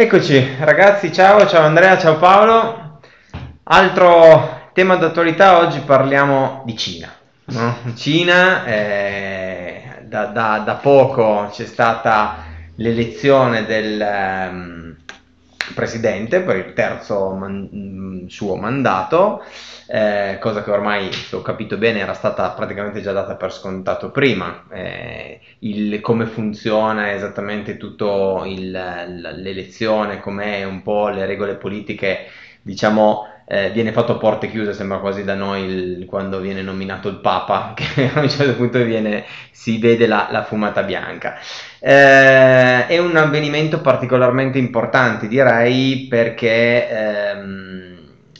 Eccoci ragazzi, ciao, ciao Andrea, ciao Paolo. Altro tema d'attualità, oggi parliamo di Cina. No? Cina, eh, da, da, da, poco c'è stata l'elezione del um, presidente per il terzo man- suo mandato eh, cosa che ormai, se ho capito bene, era stata praticamente già data per scontato prima, eh, il, come funziona esattamente tutto il, l'elezione, com'è un po' le regole politiche, diciamo, eh, viene fatto a porte chiuse, sembra quasi da noi il, quando viene nominato il Papa, che a un certo punto viene, si vede la, la fumata bianca. Eh, è un avvenimento particolarmente importante, direi, perché... Ehm,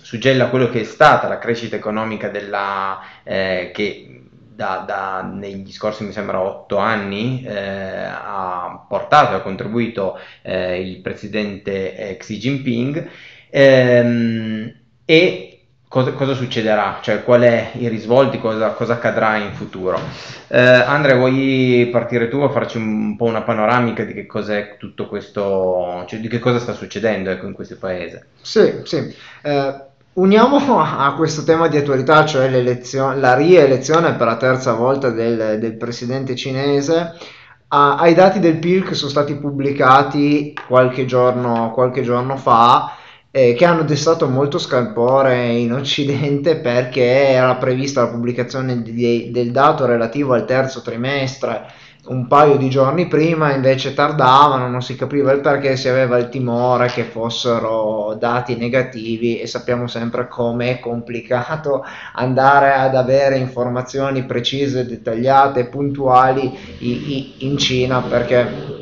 suggella quello che è stata la crescita economica della, eh, che da, da, negli scorsi mi sembra otto anni eh, ha portato, ha contribuito eh, il presidente eh, Xi Jinping ehm, e cosa, cosa, succederà, cioè qual è i risvolti, cosa, cosa accadrà in futuro. Eh, Andrea, vuoi partire tu a farci un, po' una panoramica di che cos'è tutto questo, cioè di che cosa sta succedendo ecco, in questo paese? Sì, sì. Eh, Uniamo a questo tema di attualità, cioè la rielezione per la terza volta del, del presidente cinese, a, ai dati del PIL che sono stati pubblicati qualche giorno, qualche giorno fa, eh, che hanno destato molto scalpore in Occidente perché era prevista la pubblicazione di, del dato relativo al terzo trimestre un paio di giorni prima invece tardavano, non si capiva il perché, si aveva il timore che fossero dati negativi e sappiamo sempre come è complicato andare ad avere informazioni precise, dettagliate, puntuali in Cina perché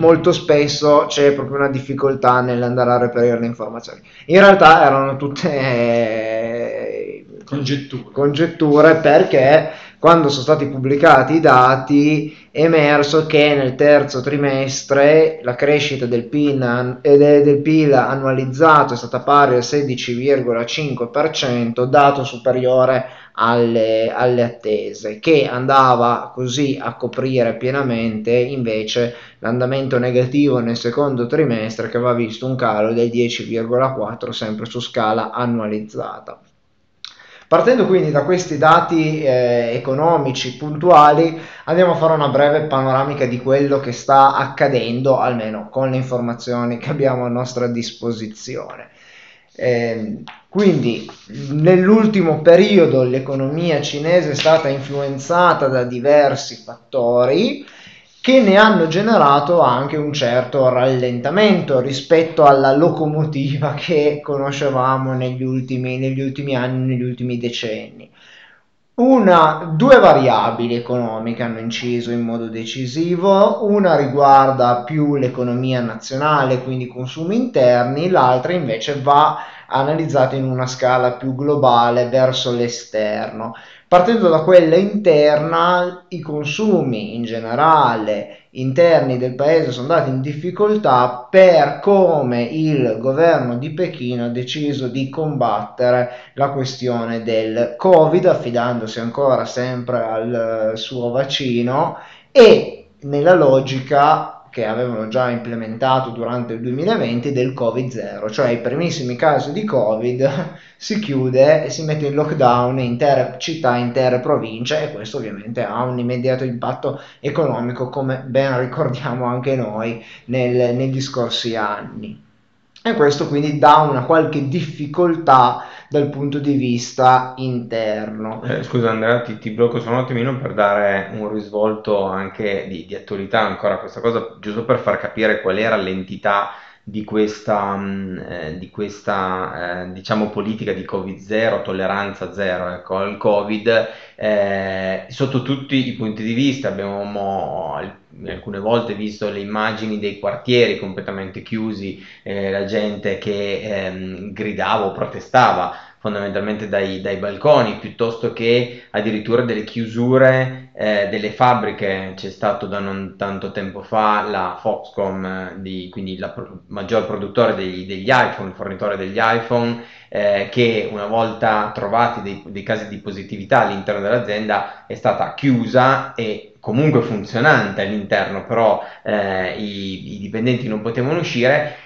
molto spesso c'è proprio una difficoltà nell'andare a reperire le informazioni. In realtà erano tutte eh, congetture, congetture perché quando sono stati pubblicati i dati è emerso che nel terzo trimestre la crescita del PIL, eh, del PIL annualizzato è stata pari al 16,5%, dato superiore alle, alle, attese, che andava così a coprire pienamente invece l'andamento negativo nel secondo trimestre che aveva visto un calo del 10,4% sempre su scala annualizzata. Partendo quindi da questi dati eh, economici puntuali, andiamo a fare una breve panoramica di quello che sta accadendo, almeno con le informazioni che abbiamo a nostra disposizione. Eh, quindi nell'ultimo periodo l'economia cinese è stata influenzata da diversi fattori, che ne hanno generato anche un certo rallentamento rispetto alla locomotiva che conoscevamo negli ultimi, negli ultimi anni, negli ultimi decenni. Una, due variabili economiche hanno inciso in modo decisivo, una riguarda più l'economia nazionale, quindi i consumi interni, l'altra invece va analizzata in una scala più globale verso l'esterno. Partendo da quella interna, i consumi in generale interni del paese sono andati in difficoltà per come il governo di Pechino ha deciso di combattere la questione del Covid, affidandosi ancora sempre al suo vaccino e nella logica che avevano già implementato durante il 2020 del Covid-0, cioè i primissimi casi di Covid si chiude e si mette in lockdown intere città, intere province e questo ovviamente ha un immediato impatto economico come ben ricordiamo anche noi nel, negli scorsi anni. E questo quindi dà una qualche difficoltà dal punto di vista interno. Eh, scusa Andrea, ti, ti, blocco solo un attimino per dare un risvolto anche di, di, attualità ancora a questa cosa, giusto per far capire qual era l'entità di questa, mm, eh, di questa eh, diciamo politica di Covid 0, tolleranza zero ecco, al Covid, eh, sotto tutti i punti di vista. Abbiamo alcune volte visto le immagini dei quartieri completamente chiusi, eh, la gente che ehm, gridava o protestava fondamentalmente dai, dai, balconi, piuttosto che addirittura delle chiusure eh, delle fabbriche. C'è stato da non tanto tempo fa la Foxcom, eh, di, quindi il pro- maggior produttore degli, degli, iPhone, fornitore degli iPhone, eh, che una volta trovati dei, dei casi di positività all'interno dell'azienda è stata chiusa e comunque funzionante all'interno, però eh, i, i dipendenti non potevano uscire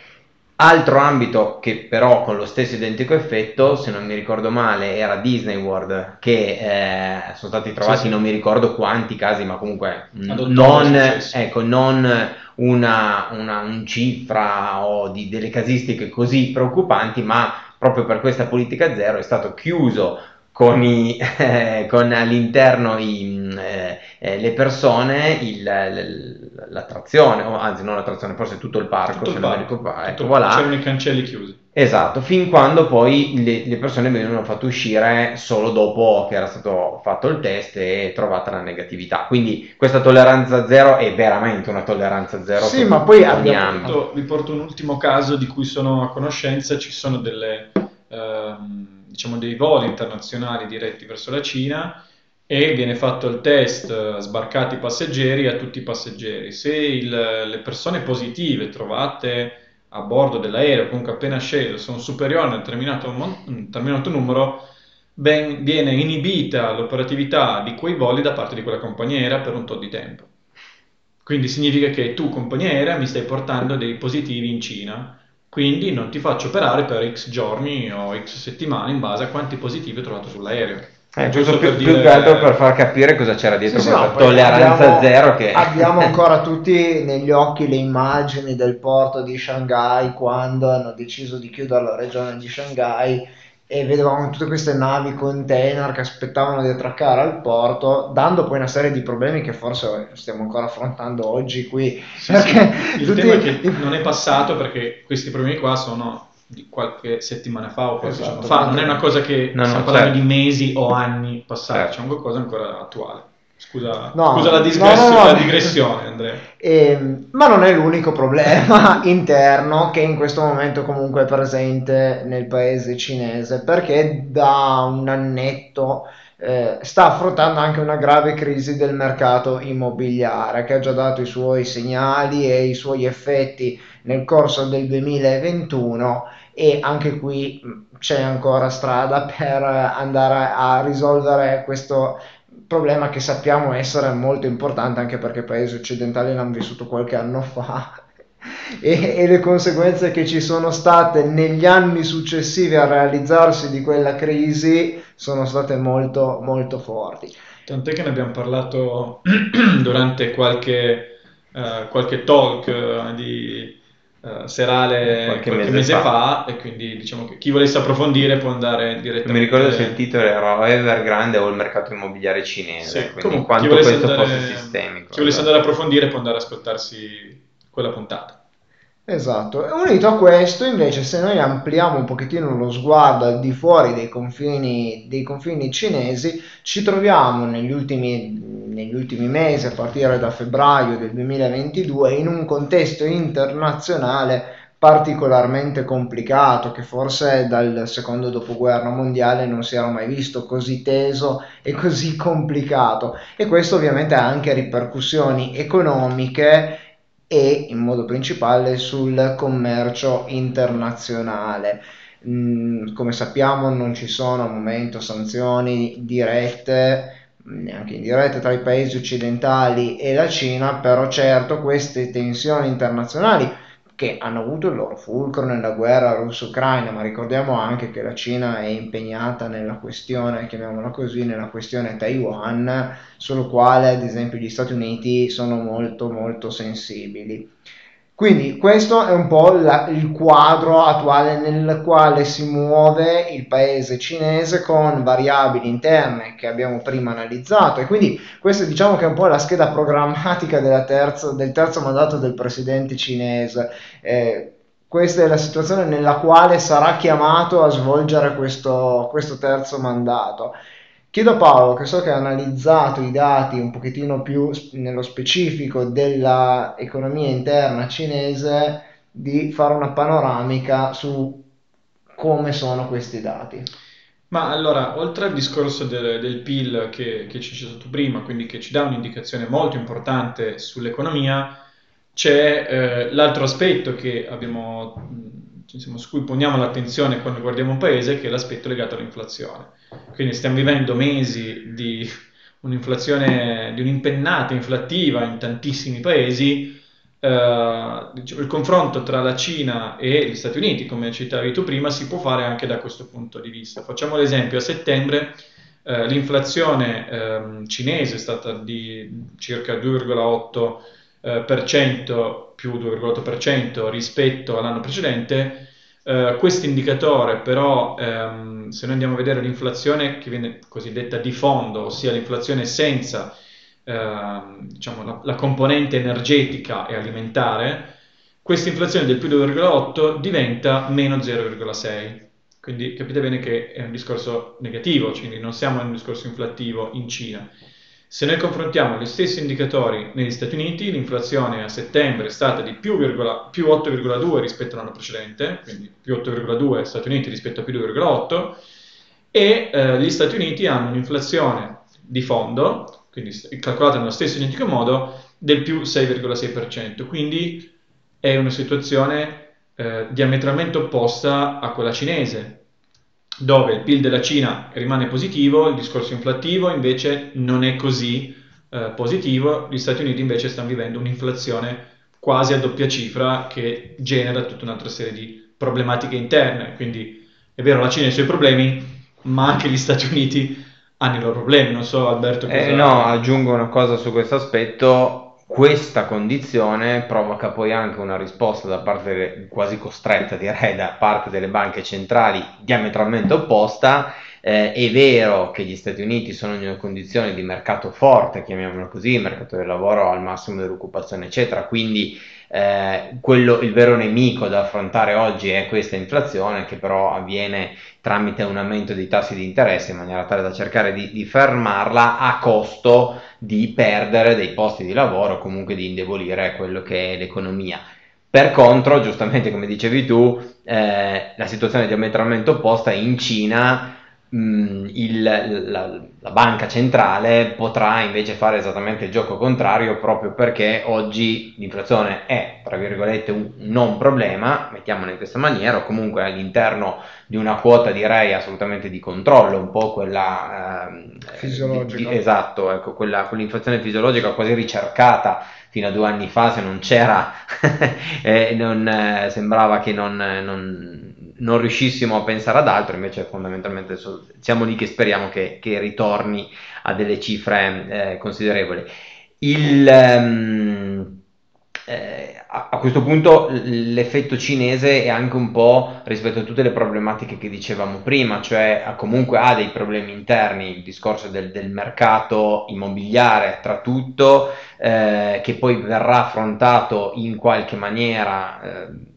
Altro ambito che però con lo stesso identico effetto, se non mi ricordo male, era Disney World, che eh, sono stati trovati sì, sì. non mi ricordo quanti casi, ma comunque non, ecco, non una, una un cifra o di, delle casistiche così preoccupanti, ma proprio per questa politica zero è stato chiuso con, i, eh, con all'interno i, eh, eh, le persone il, l'attrazione, o anzi non l'attrazione, forse tutto il parco, tutto se il non parco, ricordo, ecco, voilà. c'erano i cancelli chiusi. Esatto, fin quando poi le, le, persone venivano fatte uscire solo dopo che era stato fatto il test e trovata la negatività. Quindi questa tolleranza zero è veramente una tolleranza zero. Sì, ma poi abbiamo... Vi porto un ultimo caso di cui sono a conoscenza, ci sono delle... Ehm, diciamo, dei voli internazionali diretti verso la Cina e viene fatto il test eh, sbarcati i passeggeri a tutti i passeggeri. Se il, le persone positive trovate a bordo dell'aereo, comunque appena sceso, sono superiori a un determinato, un determinato numero, ben, viene inibita l'operatività di quei voli da parte di quella compagnia aerea per un tot di tempo. Quindi significa che tu, compagnia aerea, mi stai portando dei positivi in Cina quindi non ti faccio operare per x giorni o x settimane in base a quanti positivi ho trovato sull'aereo. Eh, giusto più, per più dire... che altro per far capire cosa c'era dietro sì, questa no, tolleranza abbiamo, zero che... abbiamo ancora tutti negli occhi le immagini del porto di Shanghai quando hanno deciso di chiudere la regione di Shanghai e vedevamo tutte queste navi container che aspettavano di attraccare al porto, dando poi una serie di problemi che forse stiamo ancora affrontando oggi qui. Sì, sì. Il tutti... tema è che non è passato perché questi problemi qua sono di qualche settimana fa o qualche esatto, giorno fa, non è una cosa che no, stiamo no, parlando certo. di mesi o anni passati, certo. c'è un qualcosa ancora attuale. Scusa, no, scusa la, digressio- no, no, la, digressione, Andrea. Eh, ma non è l'unico problema interno che in questo momento comunque è presente nel paese cinese, perché da un annetto eh, sta affrontando anche una grave crisi del mercato immobiliare che ha già dato i suoi segnali e i suoi effetti nel corso del 2021 e anche qui c'è ancora strada per andare a risolvere questo problema che sappiamo essere molto importante anche perché i paesi occidentali l'hanno vissuto qualche anno fa e, e, le conseguenze che ci sono state negli anni successivi al realizzarsi di quella crisi sono state molto molto forti. Tant'è che ne abbiamo parlato durante qualche, uh, qualche talk uh, di, uh, serale qualche, qualche mese, mese fa. fa. e quindi diciamo che chi volesse approfondire può andare direttamente. Mi ricordo se il titolo era Evergrande o il mercato immobiliare cinese, sì, quindi quanto questo andare, fosse sistemico. Chi volesse andare a approfondire può andare ad ascoltarsi quella puntata. Esatto, unito a questo invece se noi ampliamo un pochettino lo sguardo al di fuori dei confini, dei confini cinesi, ci troviamo negli ultimi, negli ultimi mesi, a partire da febbraio del 2022, in un contesto internazionale particolarmente complicato che forse dal secondo dopoguerra mondiale non si era mai visto così teso e così complicato e questo ovviamente ha anche ripercussioni economiche e in modo principale sul commercio internazionale. Mm, come sappiamo non ci sono al momento sanzioni dirette neanche indirette tra i paesi occidentali e la Cina, però certo queste tensioni internazionali che hanno avuto il loro fulcro nella guerra russo-ucraina, ma ricordiamo anche che la Cina è impegnata nella questione, chiamiamola così, nella questione Taiwan, sul quale ad esempio gli Stati Uniti sono molto molto sensibili. Quindi questo è un po' la, il quadro attuale nel quale si muove il paese cinese con variabili interne che abbiamo prima analizzato e quindi questa diciamo che è un po' la scheda programmatica terza, del terzo mandato del presidente cinese. Eh, questa è la situazione nella quale sarà chiamato a svolgere questo, questo terzo mandato. Chiedo a Paolo, che so che ha analizzato i dati un pochettino più nello specifico dell'economia interna cinese, di fare una panoramica su come sono questi dati. Ma allora, oltre al discorso del, del PIL che, che, ci citato prima, quindi che ci dà un'indicazione molto importante sull'economia, c'è eh, l'altro aspetto che abbiamo, diciamo, su cui poniamo l'attenzione quando guardiamo un paese, che è l'aspetto legato all'inflazione. Quindi stiamo vivendo mesi di un'inflazione, di un'impennata inflattiva in tantissimi paesi, eh, diciamo, il confronto tra la Cina e gli Stati Uniti, come citavi tu prima, si può fare anche da questo punto di vista. Facciamo l'esempio, a settembre eh, l'inflazione ehm, cinese è stata di circa 2,8% eh, più 2,8% rispetto all'anno precedente. Uh, questo indicatore però, um, se noi andiamo a vedere l'inflazione che viene cosiddetta di fondo, ossia l'inflazione senza uh, diciamo, la, la, componente energetica e alimentare, questa inflazione del più 2,8 diventa meno 0,6. Quindi capite bene che è un discorso negativo, quindi non siamo in un discorso inflattivo in Cina. Se noi confrontiamo gli stessi indicatori negli Stati Uniti, l'inflazione a settembre è stata di più, più 8,2 rispetto all'anno precedente, quindi più 8,2 Stati Uniti rispetto a più 2,8, e eh, gli Stati Uniti hanno un'inflazione di fondo, quindi calcolata nello stesso identico modo, del più 6,6%. Quindi è una situazione eh, diametralmente opposta a quella cinese, dove il PIL della Cina rimane positivo, il discorso inflattivo invece non è così eh, positivo, gli Stati Uniti invece stanno vivendo un'inflazione quasi a doppia cifra che genera tutta un'altra serie di problematiche interne, quindi è vero la Cina ha i suoi problemi, ma anche gli Stati Uniti hanno i loro problemi, non so Alberto cosa... Eh, no, aggiungo una cosa su questo aspetto, questa condizione provoca poi anche una risposta da parte delle, quasi costretta direi da parte delle banche centrali diametralmente opposta. Eh, è vero che gli Stati Uniti sono in una condizione di mercato forte chiamiamolo così mercato del lavoro al massimo dell'occupazione eccetera quindi eh, quello, il vero nemico da affrontare oggi è questa inflazione che però avviene tramite un aumento dei tassi di interesse in maniera tale da cercare di, di fermarla a costo di perdere dei posti di lavoro, comunque di indebolire quello che è l'economia. Per contro, giustamente come dicevi tu, eh, la situazione è diametralmente opposta in Cina Mm, il, la, la, banca centrale potrà invece fare esattamente il gioco contrario proprio perché oggi l'inflazione è, tra virgolette, un non problema, mettiamolo in questa maniera, o comunque all'interno di una quota direi assolutamente di controllo, un po' quella eh, fisiologica. Di, esatto, ecco, quella, quell'inflazione fisiologica quasi ricercata fino a due anni fa se non c'era, eh, non, eh, sembrava che non, non non riuscissimo a pensare ad altro, invece fondamentalmente siamo lì che speriamo che, che ritorni a delle cifre eh, considerevoli. Il, um, eh, a questo punto l'effetto cinese è anche un po' rispetto a tutte le problematiche che dicevamo prima, cioè comunque ha dei problemi interni, il discorso del, del mercato immobiliare tra tutto, eh, che poi verrà affrontato in qualche maniera.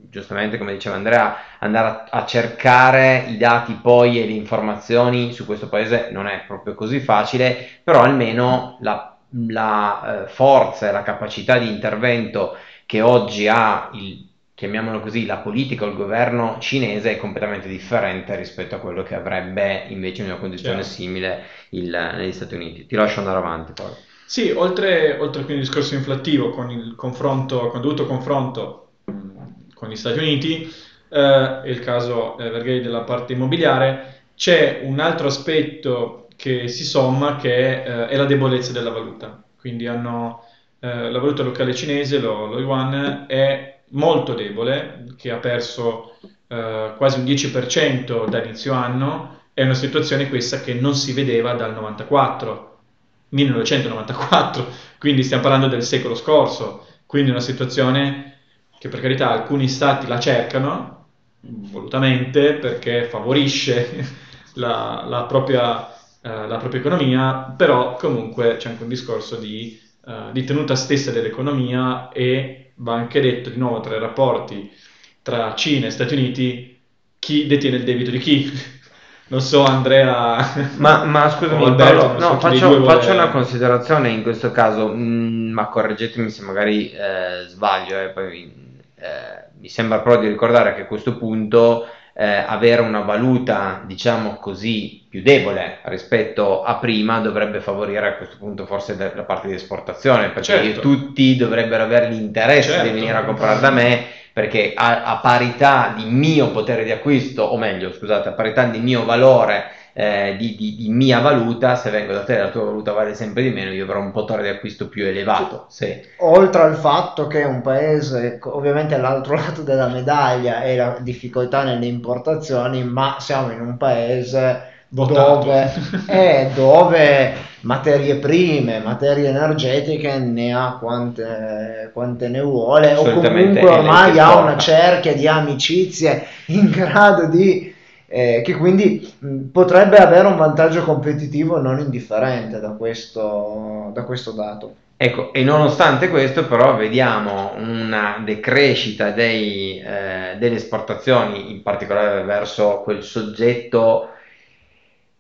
Giustamente come diceva Andrea, andare a, a, cercare i dati poi e le informazioni su questo paese non è proprio così facile, però almeno la, la eh, forza e la capacità di intervento che oggi ha il chiamiamolo così, la politica o il governo cinese è completamente differente rispetto a quello che avrebbe invece in una condizione certo. simile il, negli Stati Uniti. Ti lascio andare avanti poi. Sì, oltre, oltre quindi il discorso inflattivo con il confronto, con il dovuto confronto con gli Stati Uniti, eh, è il caso eh, della parte immobiliare, c'è un altro aspetto che si somma che eh, è la debolezza della valuta. Quindi hanno, eh, la valuta locale cinese, lo, lo, yuan, è molto debole, che ha perso eh, quasi un 10% da inizio anno, è una situazione questa che non si vedeva dal 94, 1994, quindi stiamo parlando del secolo scorso, quindi una situazione che per carità alcuni stati la cercano volutamente perché favorisce la, la, propria, eh, la propria, economia, però comunque c'è anche un discorso di, eh, di, tenuta stessa dell'economia e va anche detto di nuovo tra i rapporti tra Cina e Stati Uniti chi detiene il debito di chi. Non so Andrea. Ma, ma scusami, Alberto, Paolo, no, faccio, faccio una considerazione in questo caso, mm, ma correggetemi se magari eh, sbaglio, eh, poi eh, mi sembra però di ricordare che a questo punto eh, avere una valuta, diciamo così, più debole rispetto a prima dovrebbe favorire a questo punto forse la parte di esportazione, perché certo. tutti dovrebbero avere l'interesse certo. di venire a comprare da me, perché a, a, parità di mio potere di acquisto, o meglio, scusate, a parità di mio valore eh, di, di, di, mia valuta, se vengo da te la tua valuta vale sempre di meno, io avrò un potere di acquisto più elevato. Se... Oltre al fatto che un paese, ovviamente all'altro lato della medaglia è la difficoltà nelle importazioni, ma siamo in un paese dove, è, dove materie prime, materie energetiche ne ha quante, quante ne vuole o comunque ormai ha una cerchia di amicizie in grado di eh, che quindi mh, potrebbe avere un vantaggio competitivo non indifferente da questo, da questo dato. Ecco, e nonostante questo però vediamo una decrescita dei, eh, delle esportazioni, in particolare verso quel soggetto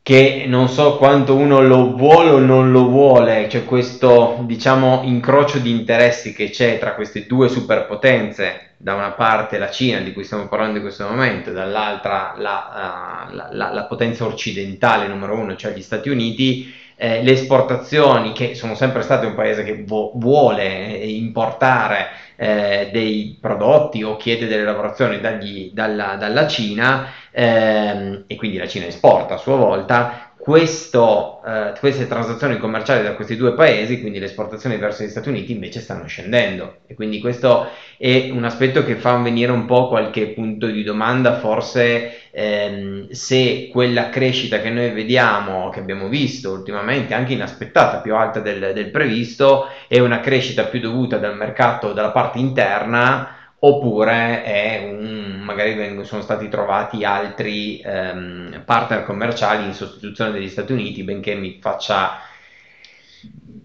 che non so quanto uno lo vuole o non lo vuole, cioè questo diciamo incrocio di interessi che c'è tra queste due superpotenze, da una parte la Cina di cui stiamo parlando in questo momento, dall'altra la, uh, la, la, la potenza occidentale numero uno, cioè gli Stati Uniti, eh, le esportazioni che sono sempre state un paese che vo- vuole eh, importare eh, dei prodotti o chiede delle lavorazioni dagli, dalla, dalla, Cina ehm, e quindi la Cina esporta a sua volta, questo, eh, queste transazioni commerciali da questi due paesi, quindi le esportazioni verso gli Stati Uniti, invece stanno scendendo. E quindi questo è un aspetto che fa venire un po' qualche punto di domanda, forse ehm, se quella crescita che noi vediamo, che abbiamo visto ultimamente, anche inaspettata, più alta del, del previsto, è una crescita più dovuta dal mercato, dalla parte interna oppure un, magari sono stati trovati altri um, partner commerciali in sostituzione degli Stati Uniti, benché mi faccia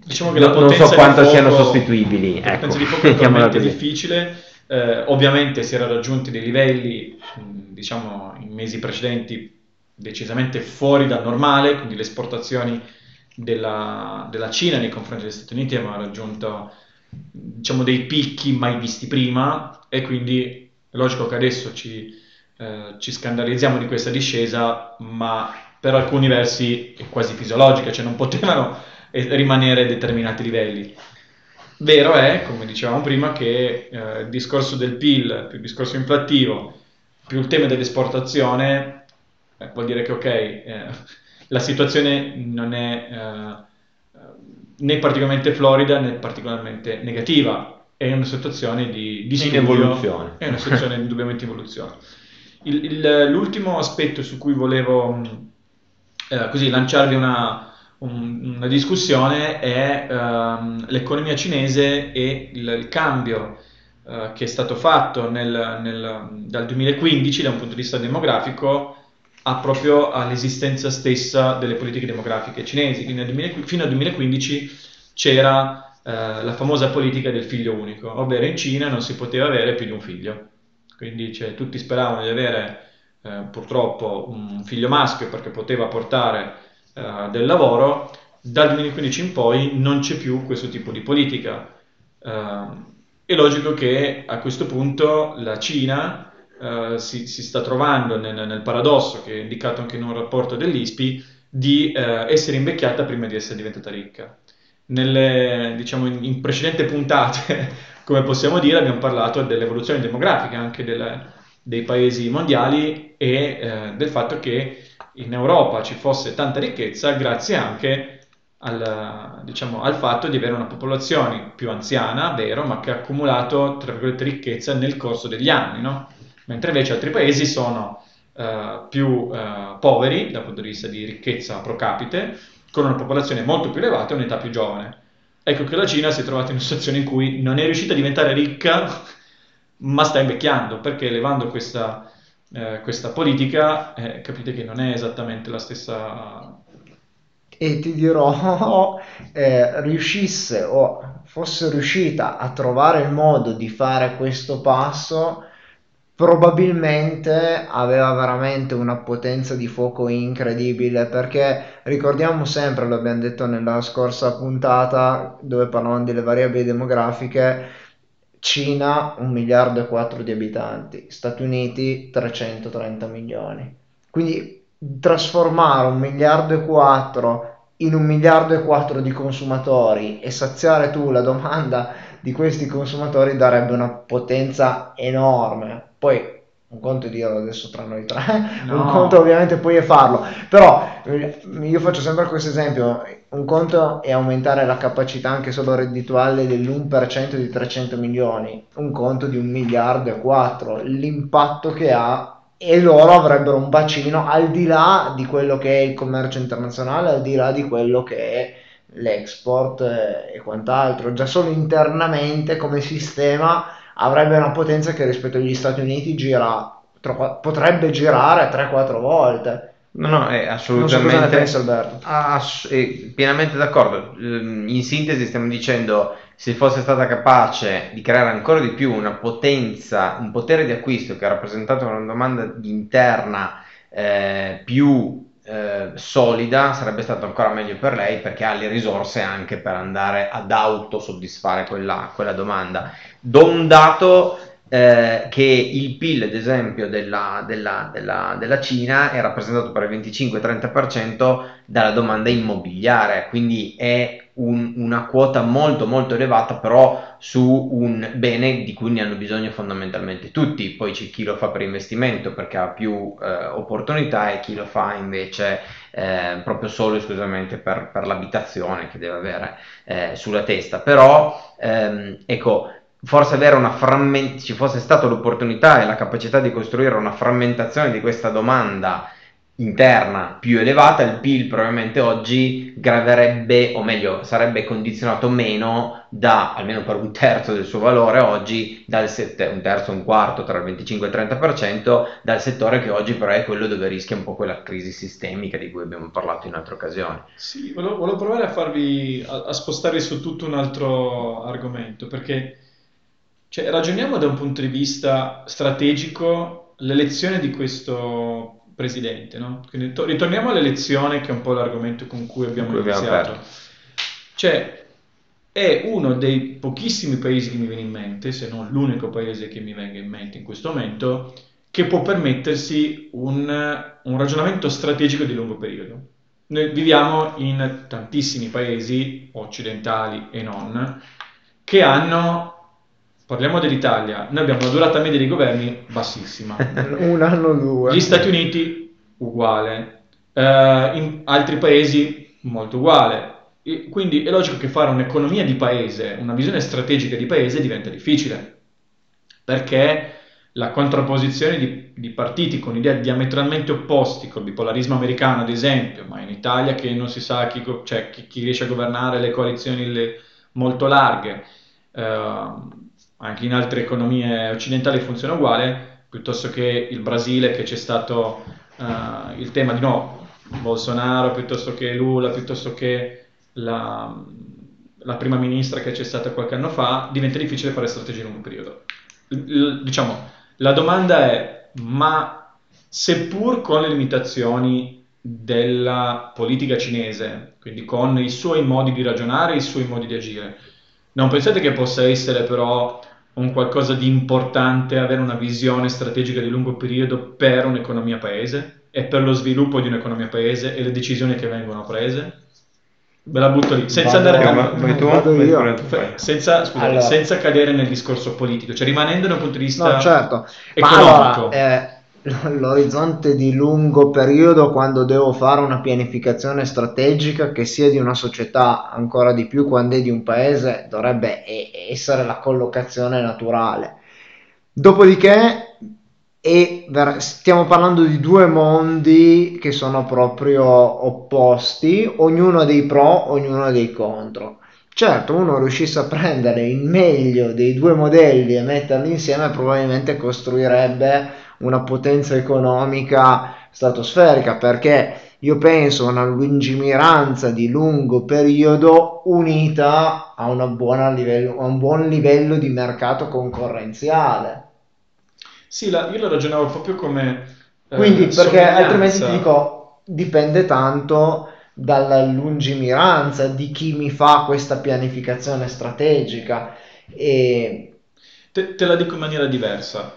diciamo che la non so quanto siano sostituibili. La ecco. di fuoco è difficile. Eh, ovviamente si erano raggiunti dei livelli, diciamo, in mesi precedenti decisamente fuori dal normale, quindi le esportazioni della, della Cina nei confronti degli Stati Uniti avevano raggiunto diciamo, dei picchi mai visti prima e quindi è logico che adesso ci, eh, ci scandalizziamo di questa discesa, ma per alcuni versi è quasi fisiologica, cioè non potevano rimanere a determinati livelli. Vero è, come dicevamo prima, che eh, il discorso del PIL, più il discorso inflattivo, più il tema dell'esportazione, eh, vuol dire che ok, eh, la situazione non è eh, né particolarmente florida né particolarmente negativa, è una situazione di, di studio, evoluzione. È una situazione indubbiamente in evoluzione. Il, il, l'ultimo aspetto su cui volevo eh, così lanciarvi una, un, una discussione è um, l'economia cinese e il, il cambio uh, che è stato fatto nel, nel, dal 2015 da un punto di vista demografico a proprio all'esistenza stessa delle politiche demografiche cinesi. Quindi 2000, fino al 2015 c'era eh, la famosa politica del figlio unico, ovvero in Cina non si poteva avere più di un figlio. Quindi cioè, tutti speravano di avere eh, purtroppo un figlio maschio perché poteva portare eh, del lavoro, dal 2015 in poi non c'è più questo tipo di politica. Eh, è logico che a questo punto la Cina eh, si, si, sta trovando nel, nel, paradosso, che è indicato anche in un rapporto dell'ISPI, di essere invecchiata prima di essere diventata ricca nelle, diciamo, in, in precedenti puntate, come possiamo dire, abbiamo parlato dell'evoluzione demografica anche del, dei paesi mondiali e eh, del fatto che in Europa ci fosse tanta ricchezza grazie anche al, diciamo, al, fatto di avere una popolazione più anziana, vero, ma che ha accumulato tra virgolette ricchezza nel corso degli anni, no? mentre invece altri paesi sono uh, più uh, poveri dal punto di vista di ricchezza pro capite con una popolazione molto più elevata e un'età più giovane. Ecco che la Cina si è trovata in una situazione in cui non è riuscita a diventare ricca, ma sta invecchiando, perché elevando questa, eh, questa politica eh, capite che non è esattamente la stessa... E ti dirò, eh, riuscisse o fosse riuscita a trovare il modo di fare questo passo, probabilmente aveva veramente una potenza di fuoco incredibile perché ricordiamo sempre, l'abbiamo detto nella scorsa puntata dove parlavamo delle variabili demografiche, Cina 1 miliardo e 4 di abitanti, Stati Uniti 330 milioni. Quindi trasformare un miliardo e 4 in un miliardo e 4 di consumatori e saziare tu la domanda di questi consumatori darebbe una potenza enorme poi un conto è dirlo adesso tra noi tre, No. un conto ovviamente poi è farlo, però eh, io faccio sempre questo esempio, un conto è aumentare la capacità anche solo reddituale dell'1% di 300 milioni, un conto di un miliardo e 4, l'impatto che ha e loro avrebbero un bacino al di là di quello che è il commercio internazionale, al di là di quello che è l'export eh, e quant'altro, già solo internamente come sistema avrebbe una potenza che rispetto agli Stati Uniti gira, tro- potrebbe girare 3-4 volte. No, no, è Non so cosa ne assolutamente... pensi Alberto. Ah, ass- eh, pienamente d'accordo. Ehm, In sintesi stiamo dicendo se fosse stata capace di creare ancora di più una potenza, un potere di acquisto che ha rappresentato una domanda interna eh, più eh, solida, sarebbe stato ancora meglio per lei perché ha le risorse anche per andare ad autosoddisfare quella, quella domanda. Do un dato eh, che il PIL, ad esempio, della, della- della- della Cina è rappresentato per il 25-30% dalla domanda immobiliare, quindi è un- una quota molto molto elevata, però su un bene di cui ne hanno bisogno fondamentalmente tutti. Poi c'è chi lo fa per investimento perché ha più eh, opportunità e chi lo fa invece eh, proprio solo esclusivamente per, per l'abitazione che deve avere eh, sulla testa. Però, ehm, ecco, forse avere una frammentazione, ci fosse stata l'opportunità e la capacità di costruire una frammentazione di questa domanda interna più elevata, il PIL probabilmente oggi graverebbe, o meglio, sarebbe condizionato meno da, almeno per un terzo del suo valore oggi, dal sette- un terzo, un quarto, tra il 25 e il 30%, dal settore che oggi però è quello dove rischia un po' quella crisi sistemica di cui abbiamo parlato in altre occasioni. Sì, volevo, volevo provare a farvi, a, a spostarvi su tutto un altro argomento, perché cioè, ragioniamo da un punto di vista strategico l'elezione di questo presidente, no? Quindi to- ritorniamo all'elezione, che è un po' l'argomento con cui abbiamo Con cui abbiamo iniziato. aperto. Cioè, è uno dei pochissimi paesi che mi viene in mente, se non l'unico paese che mi venga in mente in questo momento, che può permettersi un, un ragionamento strategico di lungo periodo. Noi viviamo in tantissimi paesi, occidentali e non, che hanno, parliamo dell'Italia, noi abbiamo una durata media di governi bassissima. Un anno o due. Gli Stati Uniti uguale, Eh, in altri paesi molto uguale. E quindi è logico che fare un'economia di paese, una visione strategica di paese diventa difficile, perché la contrapposizione di, di partiti con idee diametralmente opposti, col bipolarismo americano ad esempio, ma in Italia che non si sa chi, cioè, chi- chi riesce a governare le coalizioni le- molto larghe, ehm, anche in altre economie occidentali funziona uguale, piuttosto che il Brasile che c'è stato eh, il tema di no, Bolsonaro, piuttosto che Lula, piuttosto che la, la prima ministra che c'è stata qualche anno fa, diventa difficile fare strategie in lungo periodo. L- diciamo, la domanda è, ma seppur con le limitazioni della politica cinese, quindi con i suoi modi di ragionare, i suoi modi di agire, non pensate che possa essere però un qualcosa di importante avere una visione strategica di lungo periodo per un'economia paese e per lo sviluppo di un'economia paese e le decisioni che vengono prese? Ve la butto lì, senza Vado- andare Vai- vai tu? Vado Vai io. pure tu, Fe- vai. senza, scusate, Allora. senza cadere nel discorso politico, cioè rimanendo da un punto di vista No, certo. Ma economico. allora, eh, l'orizzonte di lungo periodo quando devo fare una pianificazione strategica che sia di una società ancora di più quando è di un paese dovrebbe essere la collocazione naturale. Dopodiché stiamo parlando di due mondi che sono proprio opposti, ognuno dei pro, ognuno dei contro. Certo, uno riuscisse a prendere il meglio dei due modelli e metterli insieme, probabilmente costruirebbe una potenza economica stratosferica, perché io penso a una lungimiranza di lungo periodo unita a, una buona livello, a un buon livello di mercato concorrenziale. Sì, la- io lo ragionavo proprio come eh, Quindi, perché altrimenti ti dico, dipende tanto dalla lungimiranza di chi mi fa questa pianificazione strategica. E Te, te la dico in maniera diversa,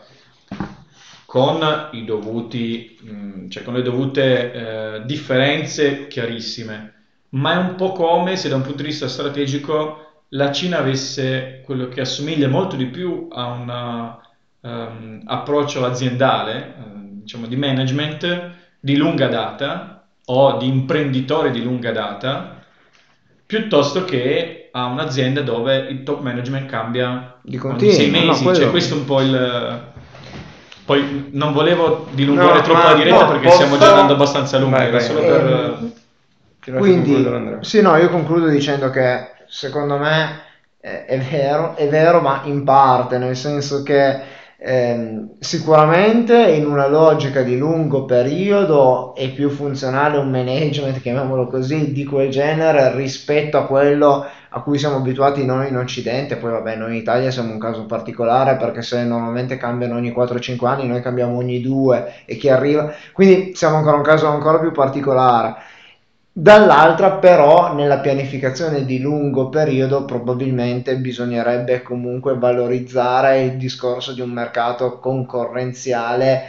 con i dovuti, mh, cioè con le dovute eh, differenze chiarissime, ma è un po' come se da un punto di vista strategico la Cina avesse quello che assomiglia molto di più a una ehm, approccio aziendale, eh, diciamo di management di lunga data o di imprenditore di lunga data, piuttosto che a un'azienda dove il top management cambia Di ogni continuo, sei no, mesi. quello- Cioè, questo è un po' il... Poi non volevo dilungare No, troppo la diretta no, perché posso- stiamo già andando abbastanza lunghi, Vai, vai. solo Eh, per... Quindi, sì, no, io concludo dicendo che secondo me eh, è vero, è vero, ma in parte, nel senso che ehm, sicuramente in una logica di lungo periodo è più funzionale un management, chiamiamolo così, di quel genere rispetto a quello a cui siamo abituati noi in Occidente. Poi, vabbè, noi in Italia siamo un caso particolare perché se normalmente cambiano ogni 4-5 anni, noi cambiamo ogni 2 e chi arriva, quindi siamo ancora un caso ancora più particolare. Dall'altra però nella pianificazione di lungo periodo probabilmente bisognerebbe comunque valorizzare il discorso di un mercato concorrenziale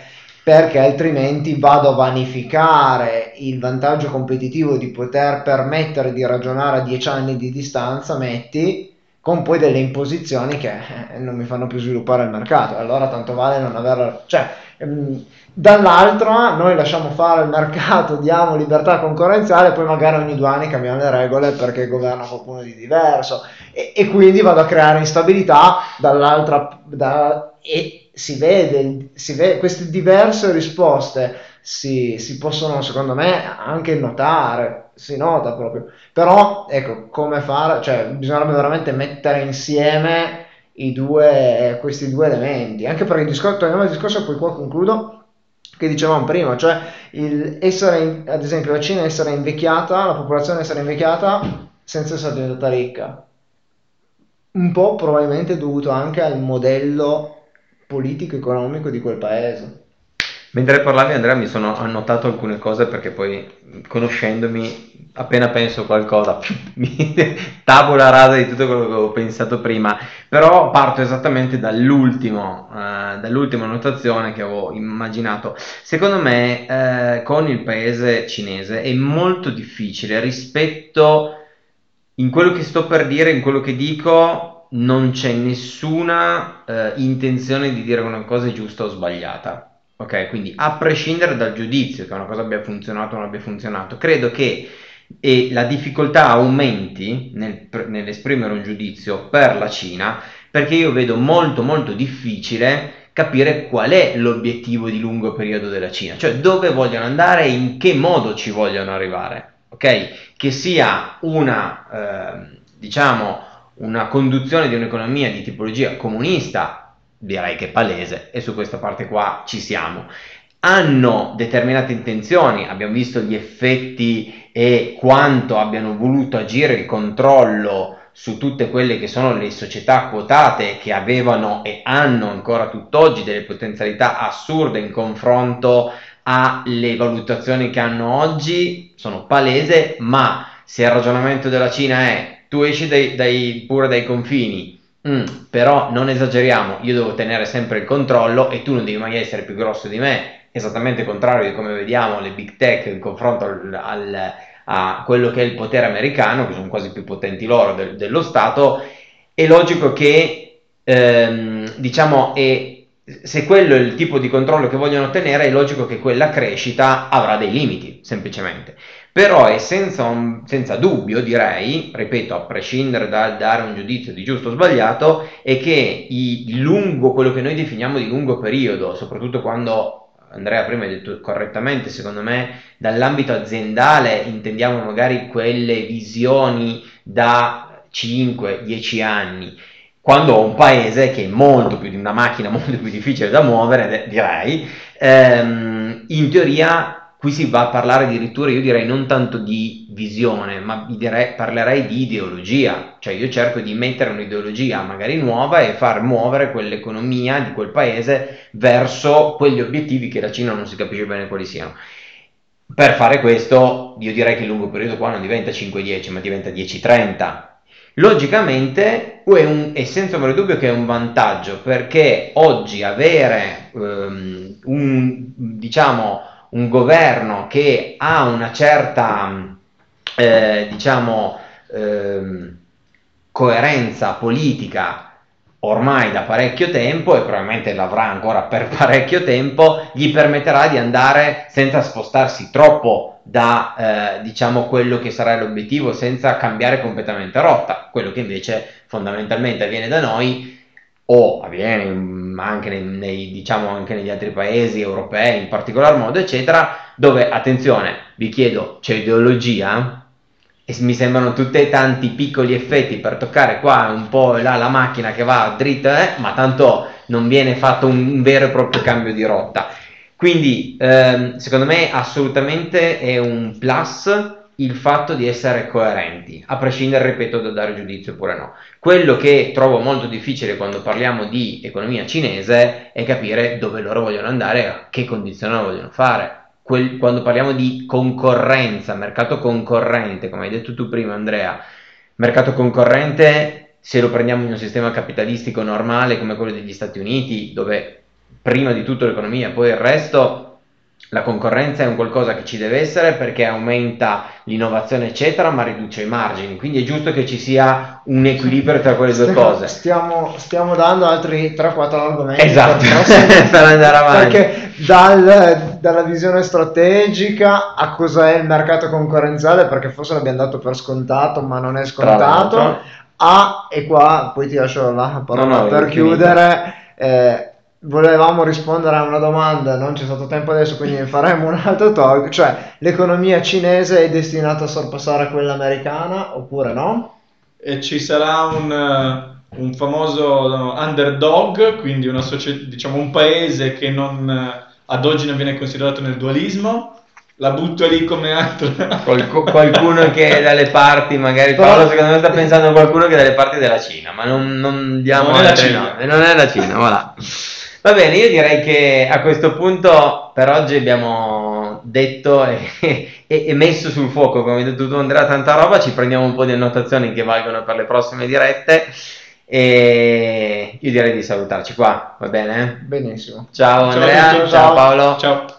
perché altrimenti vado a vanificare il vantaggio competitivo di poter permettere di ragionare a 10 anni di distanza, metti, con poi delle imposizioni che eh, non mi fanno più sviluppare il mercato. Allora tanto vale non averla... Cioè, ehm, dall'altra noi lasciamo fare il mercato, diamo libertà concorrenziale, poi magari ogni due anni cambiamo le regole perché governa qualcuno di diverso e, e quindi vado a creare instabilità dall'altra da- e si vede, si vede queste diverse risposte si, si possono secondo me anche notare, si nota proprio, però ecco come fare, cioè bisognerebbe veramente mettere insieme due, questi due elementi, anche perché il discorso, torniamo al discorso, poi qua concludo, che dicevamo prima, cioè il essere, in- ad esempio la Cina essere invecchiata, la popolazione essere invecchiata senza essere diventata ricca, un po' probabilmente dovuto anche al modello politico-economico di quel paese. Mentre parlavi Andrea mi sono annotato alcune cose perché poi conoscendomi appena penso qualcosa mi tabula rasa di tutto quello che avevo pensato prima però parto esattamente dall'ultimo eh, dall'ultima annotazione che avevo immaginato secondo me eh, con il paese cinese è molto difficile rispetto in quello che sto per dire in quello che dico non c'è nessuna eh, intenzione di dire una cosa giusta o sbagliata Ok, quindi a prescindere dal giudizio che una cosa abbia funzionato o non abbia funzionato, credo che e la difficoltà aumenti nel, pr- nell'esprimere un giudizio per la Cina perché io vedo molto molto difficile capire qual è l'obiettivo di lungo periodo della Cina, cioè dove vogliono andare e in che modo ci vogliono arrivare, ok? Che sia una, eh, diciamo, una conduzione di un'economia di tipologia comunista direi che è palese e su questa parte qua ci siamo. Hanno determinate intenzioni, abbiamo visto gli effetti e quanto abbiano voluto agire il controllo su tutte quelle che sono le società quotate che avevano e hanno ancora tutt'oggi delle potenzialità assurde in confronto alle valutazioni che hanno oggi, sono palese, ma se il ragionamento della Cina è tu esci dai, dai, pure dai confini, Mm, però non esageriamo, io devo tenere sempre il controllo e tu non devi mai essere più grosso di me, esattamente contrario di come vediamo le big tech in confronto al, al, a quello che è il potere americano, che sono quasi più potenti loro del, dello Stato, è logico che ehm, diciamo è, se quello è il tipo di controllo che vogliono ottenere, è logico che quella crescita avrà dei limiti, semplicemente. Però è senza, un, senza, dubbio, direi, ripeto, a prescindere dal dare un giudizio di giusto o sbagliato, è che lungo, quello che noi definiamo di lungo periodo, soprattutto quando Andrea prima ha detto correttamente, secondo me, dall'ambito aziendale intendiamo magari quelle visioni da 5-10 anni, quando ho un paese che è molto più di una macchina molto più difficile da muovere, direi, ehm, in teoria qui si va a parlare addirittura, io direi non tanto di visione, ma direi, parlerei di ideologia, cioè io cerco di mettere un'ideologia magari nuova e far muovere quell'economia di quel paese verso quegli obiettivi che la Cina non si capisce bene quali siano. Per fare questo, io direi che il lungo periodo qua non diventa 5-10, ma diventa 10-30. Logicamente è, un, è senza ombra di dubbio che è un vantaggio perché oggi avere um, un, diciamo, un governo che ha una certa, eh, diciamo, eh, coerenza politica ormai da parecchio tempo e probabilmente l'avrà ancora per parecchio tempo, gli permetterà di andare senza spostarsi troppo da eh, diciamo quello che sarà l'obiettivo, senza cambiare completamente rotta, quello che invece fondamentalmente avviene da noi o avviene anche, nei, nei, diciamo anche negli altri paesi europei in particolar modo, eccetera, dove attenzione, vi chiedo, c'è ideologia? e mi sembrano tutti tanti piccoli effetti per toccare qua un po' là la macchina che va dritta, eh, ma tanto non viene fatto un, un vero e proprio cambio di rotta. Quindi ehm, secondo me assolutamente è un plus il fatto di essere coerenti, a prescindere, ripeto, da dare giudizio oppure no. Quello che trovo molto difficile quando parliamo di economia cinese è capire dove loro vogliono andare e a che condizioni lo vogliono fare quel, quando parliamo di concorrenza, mercato concorrente, come hai detto tu prima Andrea, mercato concorrente se lo prendiamo in un sistema capitalistico normale come quello degli Stati Uniti, dove prima di tutto l'economia, poi il resto, la concorrenza è un qualcosa che ci deve essere perché aumenta l'innovazione, eccetera, ma riduce i margini. Quindi è giusto che ci sia un equilibrio tra quelle due stiamo, cose. Stiamo, stiamo, dando altri 3-4 argomenti esatto. per, per andare avanti. Perché dal, dalla visione strategica a cos'è il mercato concorrenziale, perché forse l'abbiamo dato per scontato, ma non è scontato. A, e qua poi ti lascio la parola no, no, per chiudere. Eh, volevamo rispondere a una domanda, non c'è stato tempo adesso, quindi faremo un altro talk, cioè l'economia cinese è destinata a sorpassare quella americana oppure no? E ci sarà un, uh, un famoso underdog, quindi una socie- diciamo un paese che non, uh, ad oggi non viene considerato nel dualismo. La butto lì come altro. Qualc- qualcuno che è dalle parti, magari Paolo secondo me sta pensando a qualcuno che è dalle parti della Cina, ma non, non diamo non è la Cina. No, non è la Cina, voilà. Va bene, io direi che a questo punto per oggi abbiamo detto e, e, e messo sul fuoco, come hai detto tu Andrea, tanta roba, ci prendiamo un po' di annotazioni che valgono per le prossime dirette e io direi di salutarci qua, va bene? Benissimo. Ciao Andrea, ciao, ciao Paolo. Ciao.